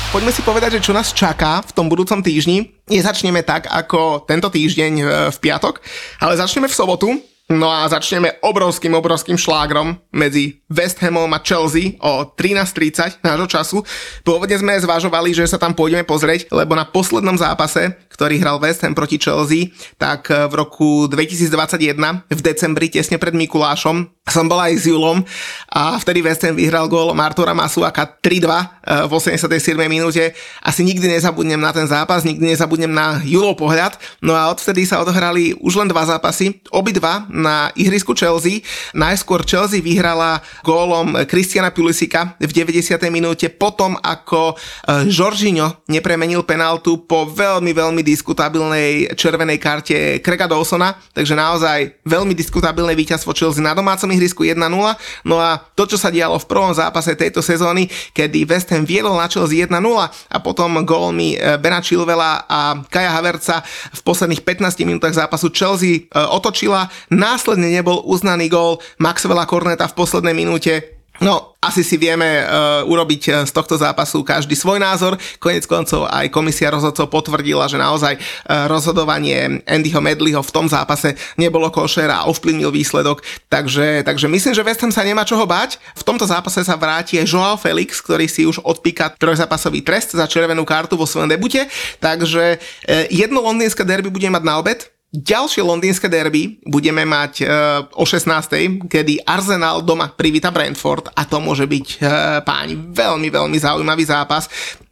Poďme si povedať, že čo nás čaká v tom budúcom týždni. Nezačneme tak ako tento týždeň e, v piatok, ale začneme v sobotu. No a začneme obrovským, obrovským šlágrom medzi West Hamom a Chelsea o 13.30 nášho času. Pôvodne sme zvažovali, že sa tam pôjdeme pozrieť, lebo na poslednom zápase, ktorý hral West Ham proti Chelsea, tak v roku 2021 v decembri, tesne pred Mikulášom, som bol aj s Julom a vtedy West Ham vyhral gól Martura Masuaka 3-2 eh, v 87. minúte. Asi nikdy nezabudnem na ten zápas, nikdy nezabudnem na Julov pohľad. No a odvtedy sa odohrali už len dva zápasy, obidva na ihrisku Chelsea. Najskôr Chelsea vyhrala gólom Kristiana Pulisika v 90. minúte, potom ako eh, Jorginho nepremenil penaltu po veľmi, veľmi diskutabilnej červenej karte Krega Dawsona, takže naozaj veľmi diskutabilné víťazstvo Chelsea na domácom ihrisku 1-0. No a to, čo sa dialo v prvom zápase tejto sezóny, kedy West Ham viedol na Chelsea 1-0 a potom gólmi e, Bena Chilvela a Kaja Haverca v posledných 15 minútach zápasu Chelsea e, otočila. Následne nebol uznaný gól Maxwella Corneta v poslednej minúte No, asi si vieme uh, urobiť e, z tohto zápasu každý svoj názor. Konec koncov aj komisia rozhodcov potvrdila, že naozaj uh, rozhodovanie Andyho Medleyho v tom zápase nebolo košer a ovplyvnil výsledok. Takže, takže myslím, že West Ham sa nemá čoho bať. V tomto zápase sa vráti aj Joao Felix, ktorý si už odpíka trojzápasový trest za červenú kartu vo svojom debute. Takže uh, jedno londýnske derby bude mať na obed Ďalšie londýnske derby budeme mať uh, o 16. kedy Arsenal doma privíta Brentford a to môže byť uh, páni veľmi, veľmi zaujímavý zápas,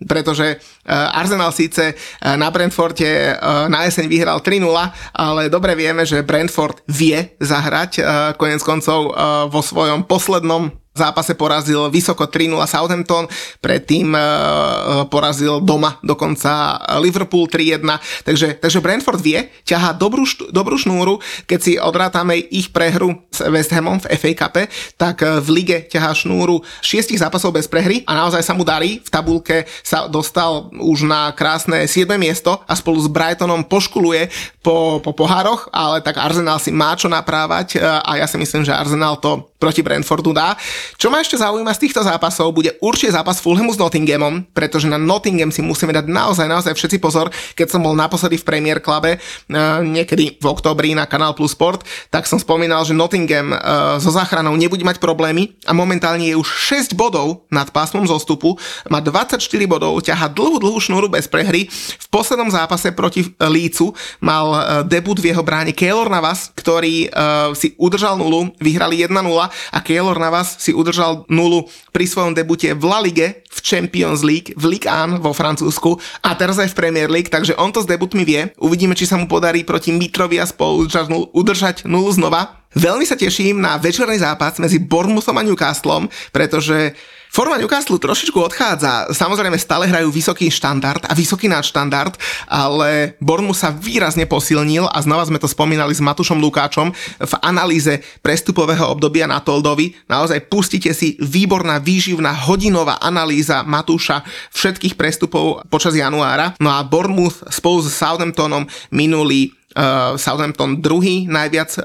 pretože uh, Arsenal síce uh, na Brentforde uh, na jeseň vyhral 3-0, ale dobre vieme, že Brentford vie zahrať uh, konec koncov uh, vo svojom poslednom zápase porazil vysoko 3-0 Southampton, predtým uh, porazil doma dokonca Liverpool 3-1, takže, takže Brentford vie, ťahá dobrú, dobrú šnúru, keď si odrátame ich prehru s West Hamom v FA Cup, tak v lige ťahá šnúru 6 zápasov bez prehry a naozaj sa mu darí, v tabulke sa dostal už na krásne 7 miesto a spolu s Brightonom poškuluje po, po pohároch, ale tak Arsenal si má čo naprávať a ja si myslím, že Arsenal to proti Brentfordu dá. Čo ma ešte zaujíma z týchto zápasov, bude určite zápas Fulhamu s Nottinghamom, pretože na Nottingham si musíme dať naozaj, naozaj všetci pozor. Keď som bol naposledy v Premier Clube, uh, niekedy v oktobri na Kanál Plus Sport, tak som spomínal, že Nottingham uh, so záchranou nebude mať problémy a momentálne je už 6 bodov nad pásmom zostupu, má 24 bodov, ťaha dlhú, dlhú šnúru bez prehry. V poslednom zápase proti Lícu mal debut v jeho bráne Keylor Navas, ktorý si udržal nulu, vyhrali 1-0 a Keylor Navas si udržal nulu pri svojom debute v La Ligue, v Champions League, v Ligue 1 vo Francúzsku a teraz aj v Premier League, takže on to s debutmi vie. Uvidíme, či sa mu podarí proti Mitrovi a spolu udržať, nulu, znova. Veľmi sa teším na večerný zápas medzi Bournemouthom a Newcastlom, pretože Forma Newcastle trošičku odchádza. Samozrejme stále hrajú vysoký štandard a vysoký nadštandard, ale Bournemouth sa výrazne posilnil a znova sme to spomínali s Matušom Lukáčom v analýze prestupového obdobia na Toldovi. Naozaj pustite si výborná výživná hodinová analýza Matúša všetkých prestupov počas januára. No a Bournemouth spolu s Southamptonom minulý uh, Southampton druhý najviac uh,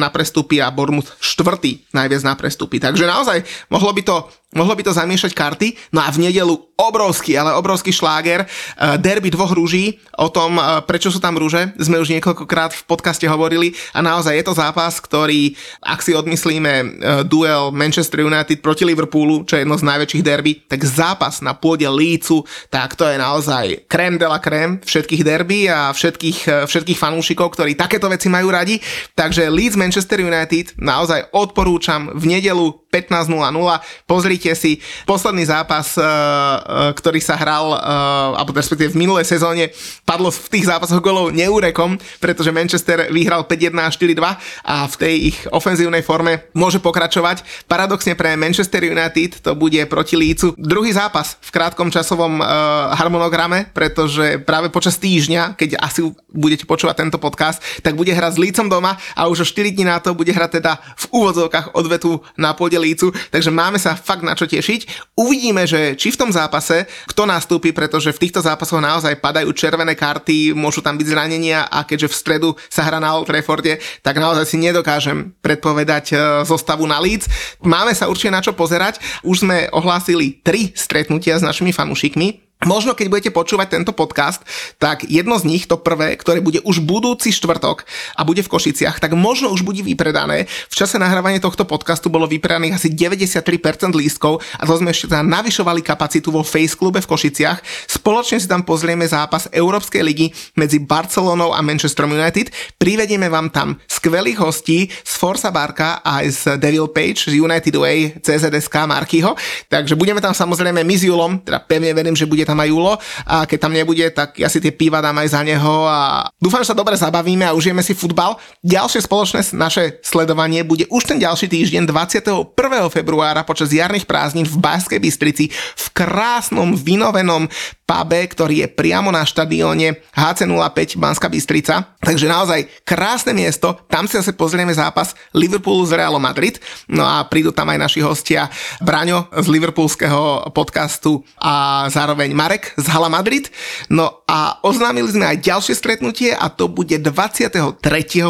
na prestupy a Bournemouth štvrtý najviac na prestupy. Takže naozaj mohlo by to mohlo by to zamiešať karty. No a v nedelu obrovský, ale obrovský šláger, uh, derby dvoch rúží, o tom, uh, prečo sú tam rúže, sme už niekoľkokrát v podcaste hovorili a naozaj je to zápas, ktorý, ak si odmyslíme uh, duel Manchester United proti Liverpoolu, čo je jedno z najväčších derby, tak zápas na pôde Lícu, tak to je naozaj krém de la krém všetkých derby a všetkých, všetkých fanúšikov, ktorí takéto veci majú radi. Takže Leeds Manchester United naozaj odporúčam v nedelu 15.00. Pozrite pozrite si posledný zápas, eh, eh, ktorý sa hral, eh, alebo respektíve v minulej sezóne, padlo v tých zápasoch golov neúrekom, pretože Manchester vyhral 5-1 a 4-2 a v tej ich ofenzívnej forme môže pokračovať. Paradoxne pre Manchester United to bude proti Lícu druhý zápas v krátkom časovom harmonograme, pretože práve počas týždňa, keď asi budete počúvať tento podcast, tak bude hrať s Lícom doma a už o 4 dní na to bude hrať teda v úvodzovkách odvetu na pôde Lícu, takže máme sa fakt na čo tešiť. Uvidíme, že či v tom zápase kto nastúpi, pretože v týchto zápasoch naozaj padajú červené karty, môžu tam byť zranenia a keďže v stredu sa hra na Old Trafforde, tak naozaj si nedokážem predpovedať e, zostavu na Leeds. Máme sa určite na čo pozerať. Už sme ohlásili tri stretnutia s našimi fanúšikmi. Možno keď budete počúvať tento podcast, tak jedno z nich, to prvé, ktoré bude už budúci štvrtok a bude v Košiciach, tak možno už bude vypredané. V čase nahrávania tohto podcastu bolo vypredaných asi 93% lístkov a to sme ešte navyšovali kapacitu vo Face Klube v Košiciach. Spoločne si tam pozrieme zápas Európskej ligy medzi Barcelonou a Manchester United. Privedieme vám tam skvelých hostí z Forza Barka a aj z Devil Page, z United Way, CZSK Markyho. Takže budeme tam samozrejme my s Julom, teda pevne verím, že bude tam tam aj Julo a keď tam nebude, tak ja si tie piva dám aj za neho a dúfam, že sa dobre zabavíme a užijeme si futbal. Ďalšie spoločné naše sledovanie bude už ten ďalší týždeň 21. februára počas jarných prázdnin v Baskej Bystrici v krásnom vynovenom pube, ktorý je priamo na štadióne HC05 Banská Bystrica. Takže naozaj krásne miesto, tam si zase pozrieme zápas Liverpoolu z Realom Madrid. No a prídu tam aj naši hostia Braňo z liverpoolského podcastu a zároveň Marek z Hala Madrid. No a oznámili sme aj ďalšie stretnutie a to bude 23.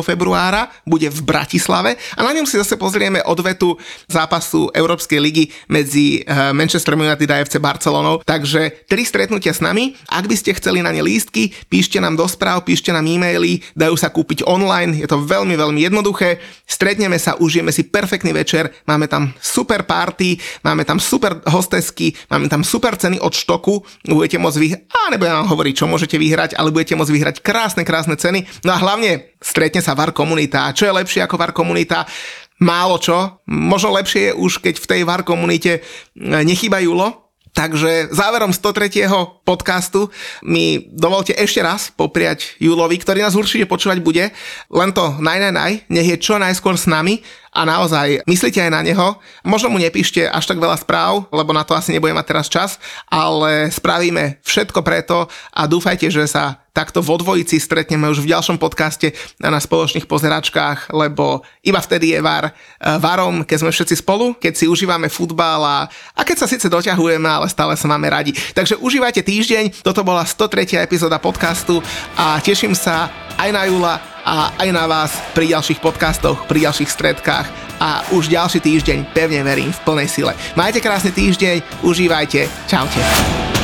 februára, bude v Bratislave a na ňom si zase pozrieme odvetu zápasu Európskej ligy medzi eh, Manchester United a FC Barcelonou. Takže tri stretnutia s nami. Ak by ste chceli na ne lístky, píšte nám do správ, píšte nám e-maily, dajú sa kúpiť online, je to veľmi, veľmi jednoduché. Stretneme sa, užijeme si perfektný večer, máme tam super party, máme tam super hostesky, máme tam super ceny od štoku, budete môcť vyhrať, a nebudem vám hovoriť, čo môžete vyhrať, ale budete môcť vyhrať krásne, krásne ceny. No a hlavne stretne sa VAR komunita. Čo je lepšie ako VAR komunita? málo čo. Možno lepšie je už, keď v tej VAR komunite nechýba Julo, Takže záverom 103. podcastu mi dovolte ešte raz popriať Julovi, ktorý nás určite počúvať bude. Len to naj, naj, naj, nech je čo najskôr s nami a naozaj myslíte aj na neho. Možno mu nepíšte až tak veľa správ, lebo na to asi nebude mať teraz čas, ale spravíme všetko preto a dúfajte, že sa takto vo dvojici stretneme už v ďalšom podcaste na spoločných pozeračkách, lebo iba vtedy je VAR varom, keď sme všetci spolu, keď si užívame futbal a, a keď sa síce doťahujeme, ale stále sa máme radi. Takže užívajte týždeň, toto bola 103. epizóda podcastu a teším sa aj na Jula, a aj na vás pri ďalších podcastoch, pri ďalších stredkách a už ďalší týždeň pevne verím v plnej sile. Majte krásny týždeň, užívajte, čaute.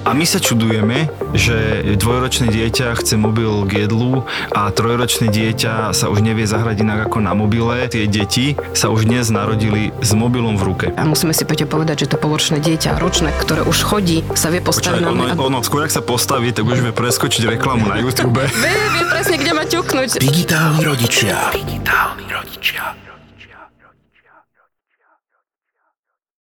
A my sa čudujeme, že dvojročné dieťa chce mobil k jedlu a trojročné dieťa sa už nevie zahrať inak ako na mobile. Tie deti sa už dnes narodili s mobilom v ruke. A musíme si Peťo povedať, že to polročné dieťa, ročné, ktoré už chodí, sa vie postaviť Počkaj, na ono, mňa. ono, skôr ak sa postaví, tak už vie preskočiť reklamu na YouTube. Vie, vie presne, kde ma ťuknúť. Digitálni rodičia. Digitálni rodičia.